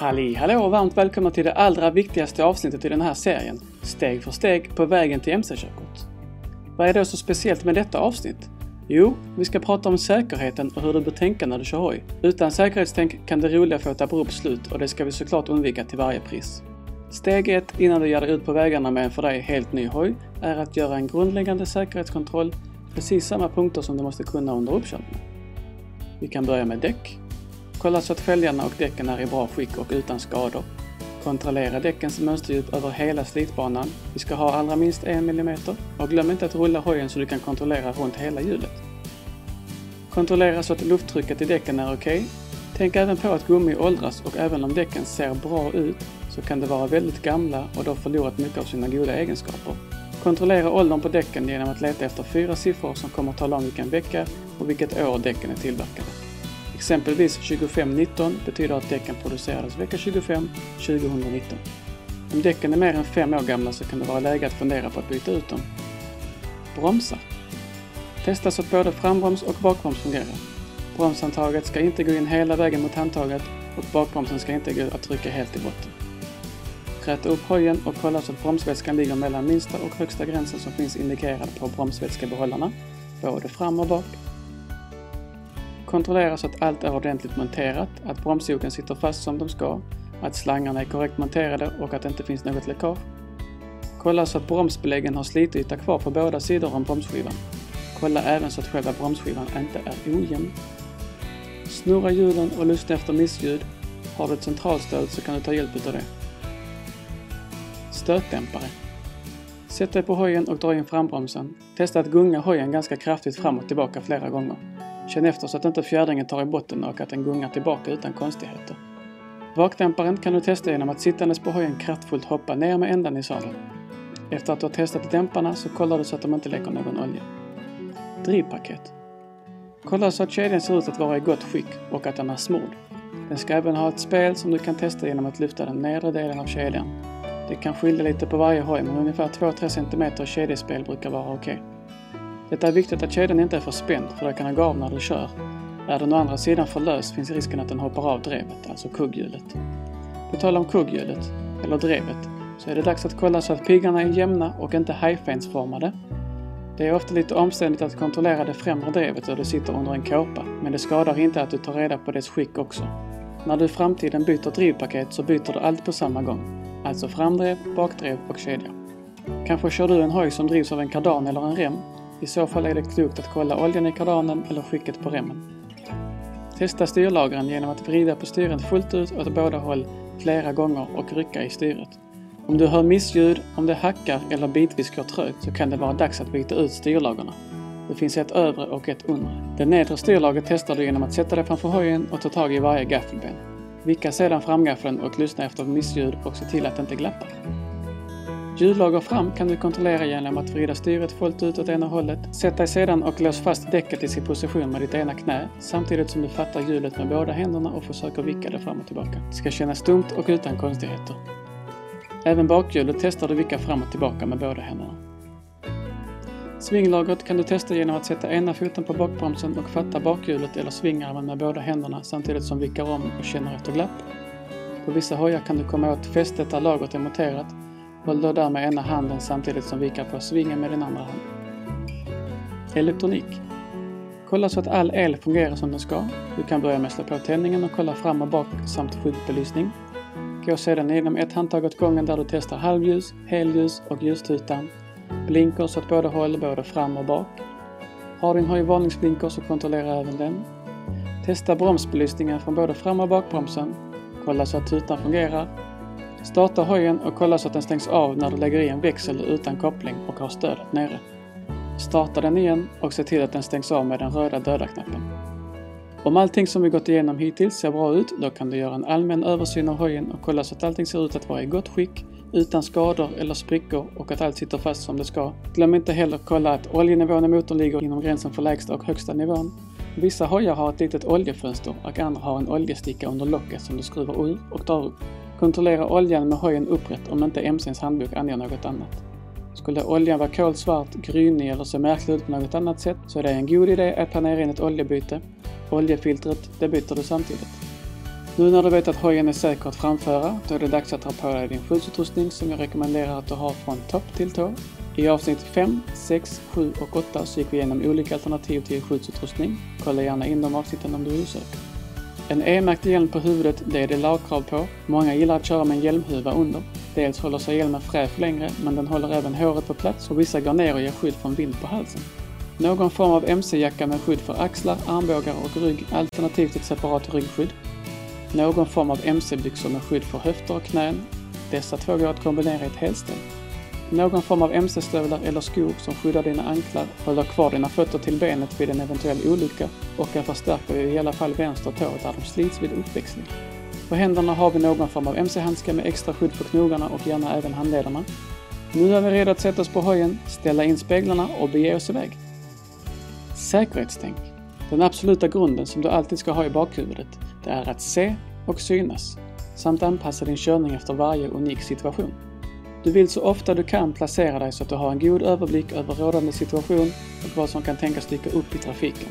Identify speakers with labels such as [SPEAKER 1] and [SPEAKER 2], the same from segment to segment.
[SPEAKER 1] Halli hallå och varmt välkomna till det allra viktigaste avsnittet i den här serien, Steg för steg på vägen till MC-körkort. Vad är då så speciellt med detta avsnitt? Jo, vi ska prata om säkerheten och hur du bör tänka när du kör hoj. Utan säkerhetstänk kan det roliga få ett abrupt slut och det ska vi såklart undvika till varje pris. Steg 1 innan du ger dig ut på vägarna med en för dig helt ny hoj är att göra en grundläggande säkerhetskontroll, precis samma punkter som du måste kunna under uppkörningen. Vi kan börja med däck, Kolla så att fälgarna och däcken är i bra skick och utan skador. Kontrollera däckens mönsterdjup över hela slitbanan. Vi ska ha allra minst 1 mm och glöm inte att rulla hojen så du kan kontrollera runt hela hjulet. Kontrollera så att lufttrycket i däcken är okej. Okay. Tänk även på att gummi åldras och även om däcken ser bra ut så kan de vara väldigt gamla och då förlorat mycket av sina goda egenskaper. Kontrollera åldern på däcken genom att leta efter fyra siffror som kommer att tala om vilken vecka och vilket år däcken är tillverkade. Exempelvis 2519 betyder att däcken producerades vecka 25 2019. Om däcken är mer än fem år gamla så kan det vara läge att fundera på att byta ut dem. Bromsar. Testa så att både frambroms och bakbroms fungerar. Bromshandtaget ska inte gå in hela vägen mot handtaget och bakbromsen ska inte gå att trycka helt i botten. Räta upp hojen och kolla så att bromsvätskan ligger mellan minsta och högsta gränsen som finns indikerad på bromsvätskebehållarna, både fram och bak Kontrollera så att allt är ordentligt monterat, att bromsjoken sitter fast som de ska, att slangarna är korrekt monterade och att det inte finns något läckage. Kolla så att bromsbeläggen har slityta kvar på båda sidor om bromsskivan. Kolla även så att själva bromsskivan inte är ojämn. Snurra hjulen och lyssna efter missljud. Har du ett centralstöd så kan du ta hjälp av det. Stötdämpare. Sätt dig på hojen och dra in frambromsen. Testa att gunga hojen ganska kraftigt fram och tillbaka flera gånger. Känn efter så att inte fjädringen tar i botten och att den gungar tillbaka utan konstigheter. Vakdämparen kan du testa genom att sittandes på hojen kraftfullt hoppa ner med ändan i sadeln. Efter att du har testat dämparna så kollar du så att de inte läcker någon olja. Drivpaket. Kolla så att kedjan ser ut att vara i gott skick och att den är smord. Den ska även ha ett spel som du kan testa genom att lyfta den nedre delen av kedjan. Det kan skilja lite på varje hoj men ungefär 2-3 cm kedjespel brukar vara okej. Okay. Det är viktigt att kedjan inte är för spänd för det kan gå av när du kör. Är den å andra sidan för lös finns risken att den hoppar av drevet, alltså kugghjulet. På tal om kugghjulet, eller drevet, så är det dags att kolla så att piggarna är jämna och inte hajfensformade. Det är ofta lite omständigt att kontrollera det främre drevet då det sitter under en kåpa, men det skadar inte att du tar reda på dess skick också. När du i framtiden byter drivpaket så byter du allt på samma gång. Alltså framdrev, bakdrev och kedja. Kanske kör du en hoj som drivs av en kardan eller en rem i så fall är det klokt att kolla oljan i kardanen eller skicket på remmen. Testa styrlagren genom att vrida på styret fullt ut åt båda håll flera gånger och rycka i styret. Om du hör missljud, om det hackar eller bitvis går trögt så kan det vara dags att byta ut styrlagren. Det finns ett övre och ett undre. Det nedre styrlagret testar du genom att sätta dig framför hojen och ta tag i varje gaffelben. Vicka sedan framgaffeln och lyssna efter missljud och se till att det inte glappar. Hjullager fram kan du kontrollera genom att vrida styret fullt ut åt ena hållet. Sätt dig sedan och lås fast däcket i sin position med ditt ena knä samtidigt som du fattar hjulet med båda händerna och försöker vicka det fram och tillbaka. Det ska kännas dumt och utan konstigheter. Även bakhjulet testar du vicka fram och tillbaka med båda händerna. Svinglagret kan du testa genom att sätta ena foten på bakbromsen och fatta bakhjulet eller svingarmen med båda händerna samtidigt som vickar om och känner efter glapp. På vissa hojar kan du komma åt fästet där lagret är monterat Håll då där med ena handen samtidigt som vikar på svingen med den andra handen. Elektronik. Kolla så att all el fungerar som den ska. Du kan börja med att slå på tändningen och kolla fram och bak samt skyltbelysning. Gå sedan igenom ett handtag åt gången där du testar halvljus, helljus och ljustutan. Blinkers åt båda håll, både fram och bak. Har din höj varningsblinkers så kontrollera även den. Testa bromsbelysningen från både fram och bakbromsen. Kolla så att tutan fungerar Starta hojen och kolla så att den stängs av när du lägger i en växel utan koppling och har stödet nere. Starta den igen och se till att den stängs av med den röda döda-knappen. Om allting som vi gått igenom hittills ser bra ut, då kan du göra en allmän översyn av hojen och kolla så att allting ser ut att vara i gott skick, utan skador eller sprickor och att allt sitter fast som det ska. Glöm inte heller att kolla att oljenivån i motorn ligger inom gränsen för lägsta och högsta nivån. Vissa hojar har ett litet oljefönster och andra har en oljesticka under locket som du skruvar ur och tar upp. Kontrollera oljan med hojen upprätt om inte MCns handbok anger något annat. Skulle oljan vara kolsvart, grynig eller se märklig ut på något annat sätt så är det en god idé att planera in ett oljebyte. Oljefiltret, det byter du samtidigt. Nu när du vet att hojen är säker att framföra, då är det dags att ta på dig din skyddsutrustning som jag rekommenderar att du har från topp till tå. I avsnitt 5, 6, 7 och 8 så gick vi igenom olika alternativ till skyddsutrustning. Kolla gärna in de avsnitten om du är osäker. En E-märkt hjälm på huvudet, det är det lagkrav på. Många gillar att köra med en hjälmhuva under. Dels håller sig hjälmen fräsch längre, men den håller även håret på plats och vissa går ner och ger skydd från vind på halsen. Någon form av MC-jacka med skydd för axlar, armbågar och rygg alternativt ett separat ryggskydd. Någon form av MC-byxor med skydd för höfter och knän. Dessa två går att kombinera i ett helställ. Någon form av MC-stövlar eller skor som skyddar dina anklar, håller kvar dina fötter till benet vid en eventuell olycka och kan förstärker i alla fall vänster tå där de slits vid uppväxling. På händerna har vi någon form av MC-handske med extra skydd för knogarna och gärna även handlederna. Nu är vi redo att sätta oss på hojen, ställa in speglarna och bege oss iväg. Säkerhetstänk. Den absoluta grunden som du alltid ska ha i bakhuvudet, det är att se och synas, samt anpassa din körning efter varje unik situation. Du vill så ofta du kan placera dig så att du har en god överblick över rådande situation och vad som kan tänkas dyka upp i trafiken.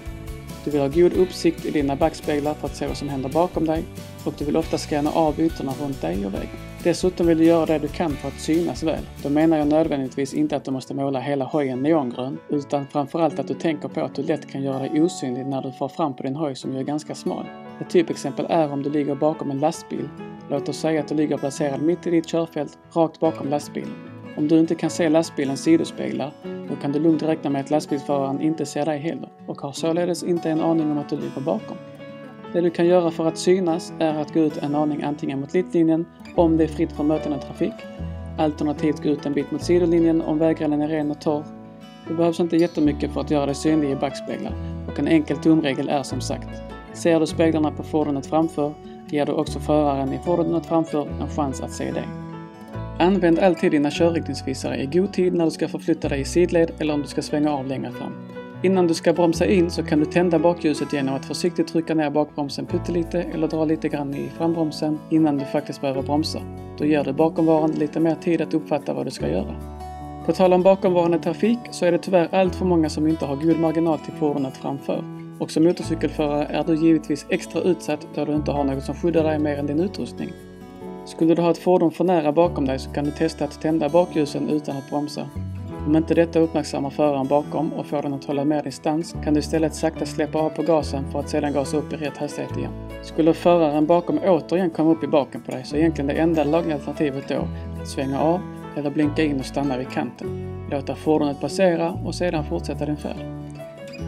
[SPEAKER 1] Du vill ha god uppsikt i dina backspeglar för att se vad som händer bakom dig och du vill ofta scanna av ytorna runt dig och vägen. Dessutom vill du göra det du kan för att synas väl. Då menar jag nödvändigtvis inte att du måste måla hela hojen neongrön, utan framförallt att du tänker på att du lätt kan göra dig osynlig när du far fram på din hoj som ju är ganska smal. Ett typexempel är om du ligger bakom en lastbil. Låt oss säga att du ligger placerad mitt i ditt körfält, rakt bakom lastbilen. Om du inte kan se lastbilens sidospeglar, då kan du lugnt räkna med att lastbilsföraren inte ser dig heller och har således inte en aning om att du ligger bakom. Det du kan göra för att synas är att gå ut en aning antingen mot mittlinjen om det är fritt från mötande trafik, alternativt gå ut en bit mot sidolinjen om vägrenen är ren och torr. Det behövs inte jättemycket för att göra dig synlig i backspeglar och en enkel tumregel är som sagt, ser du speglarna på fordonet framför ger du också föraren i fordonet framför en chans att se dig. Använd alltid dina körriktningsvisare i god tid när du ska förflytta dig i sidled eller om du ska svänga av längre fram. Innan du ska bromsa in så kan du tända bakljuset genom att försiktigt trycka ner bakbromsen pyttelite eller dra lite grann i frambromsen innan du faktiskt behöver bromsa. Då ger du bakomvarande lite mer tid att uppfatta vad du ska göra. På tal om bakomvarande trafik så är det tyvärr allt för många som inte har god marginal till fordonet framför. Och som motorcykelförare är du givetvis extra utsatt då du inte har något som skyddar dig mer än din utrustning. Skulle du ha ett fordon för nära bakom dig så kan du testa att tända bakljusen utan att bromsa. Om inte detta uppmärksammar föraren bakom och får den att hålla mer distans kan du istället sakta släppa av på gasen för att sedan gasa upp i rätt hastighet igen. Skulle föraren bakom återigen komma upp i baken på dig så är egentligen det enda lagliga alternativet då att svänga av eller blinka in och stanna vid kanten. Låta fordonet passera och sedan fortsätta din färd.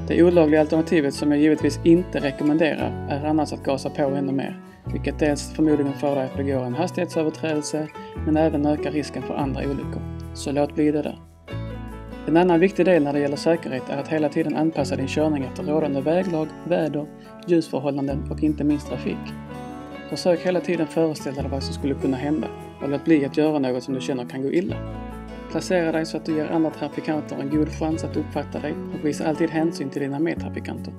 [SPEAKER 1] Det olagliga alternativet som jag givetvis inte rekommenderar är annars att gasa på ännu mer, vilket dels förmodligen får dig att begå en hastighetsöverträdelse men även ökar risken för andra olyckor. Så låt bli det där. En annan viktig del när det gäller säkerhet är att hela tiden anpassa din körning efter rådande väglag, väder, ljusförhållanden och inte minst trafik. Försök hela tiden föreställa dig vad som skulle kunna hända och låt bli att göra något som du känner kan gå illa. Placera dig så att du ger andra trafikanter en god chans att uppfatta dig och visa alltid hänsyn till dina medtrafikanter.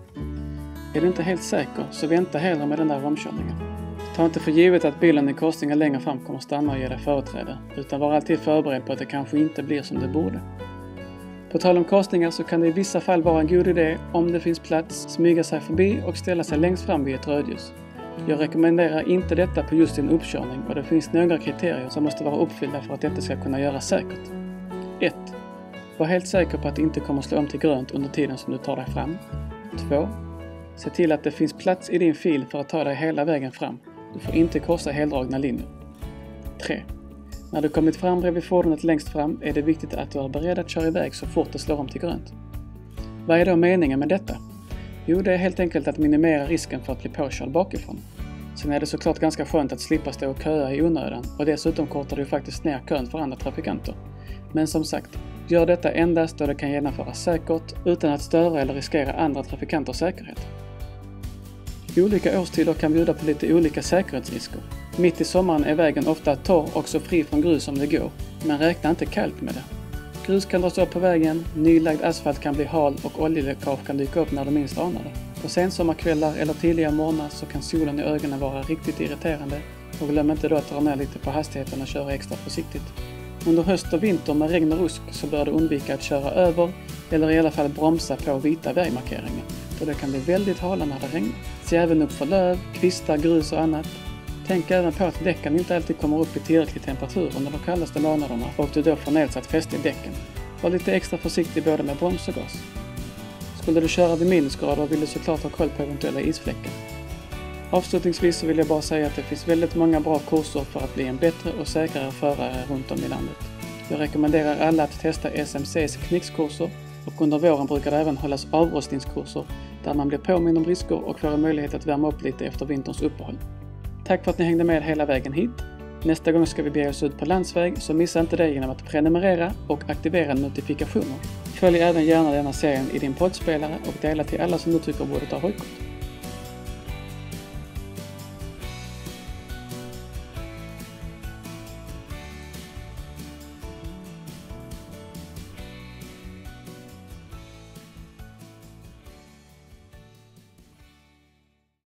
[SPEAKER 1] Är du inte helt säker, så vänta hellre med den där omkörningen. Ta inte för givet att bilen i korsningen längre fram kommer stanna och ge dig företräde, utan var alltid förberedd på att det kanske inte blir som det borde. På tal om korsningar så kan det i vissa fall vara en god idé, om det finns plats, smyga sig förbi och ställa sig längst fram vid ett rödljus. Jag rekommenderar inte detta på just din uppkörning och det finns några kriterier som måste vara uppfyllda för att detta ska kunna göras säkert. 1. Var helt säker på att det inte kommer slå om till grönt under tiden som du tar dig fram. 2. Se till att det finns plats i din fil för att ta dig hela vägen fram. Du får inte korsa heldragna linjer. 3. När du kommit fram bredvid fordonet längst fram är det viktigt att du är beredd att köra iväg så fort det slår om till grönt. Vad är då meningen med detta? Jo, det är helt enkelt att minimera risken för att bli påkörd bakifrån. Sen är det såklart ganska skönt att slippa stå och köa i onödan och dessutom kortar du faktiskt ner kön för andra trafikanter. Men som sagt, gör detta endast då det kan genomföras säkert utan att störa eller riskera andra trafikanters säkerhet. Olika årstider kan bjuda på lite olika säkerhetsrisker. Mitt i sommaren är vägen ofta torr och så fri från grus som det går, men räkna inte kallt med det. Grus kan dras upp på vägen, nylagd asfalt kan bli hal och oljeläckage kan dyka upp när du minst anar det. På sensommarkvällar eller tidiga morgnar så kan solen i ögonen vara riktigt irriterande och glöm inte då att dra ner lite på hastigheten och köra extra försiktigt. Under höst och vinter med regn och rusk så bör du undvika att köra över eller i alla fall bromsa på vita vägmarkeringar för det kan bli väldigt hala när det regnar. Se även upp för löv, kvistar, grus och annat. Tänk även på att däcken inte alltid kommer upp i tillräcklig temperatur under de kallaste månaderna och du då får nedsatt fäste i däcken. Var lite extra försiktig både med broms och gas. Skulle du köra vid minusgrader vill du såklart ha koll på eventuella isfläckar. Avslutningsvis så vill jag bara säga att det finns väldigt många bra kurser för att bli en bättre och säkrare förare runt om i landet. Jag rekommenderar alla att testa SMCs knixkurser och under våren brukar det även hållas avrostningskurser där man blir påmind om risker och får en möjlighet att värma upp lite efter vinterns uppehåll. Tack för att ni hängde med hela vägen hit. Nästa gång ska vi bege oss ut på landsväg så missa inte det genom att prenumerera och aktivera notifikationer. Följ även gärna denna serien i din poddspelare och dela till alla som du tycker borde ta hojkort.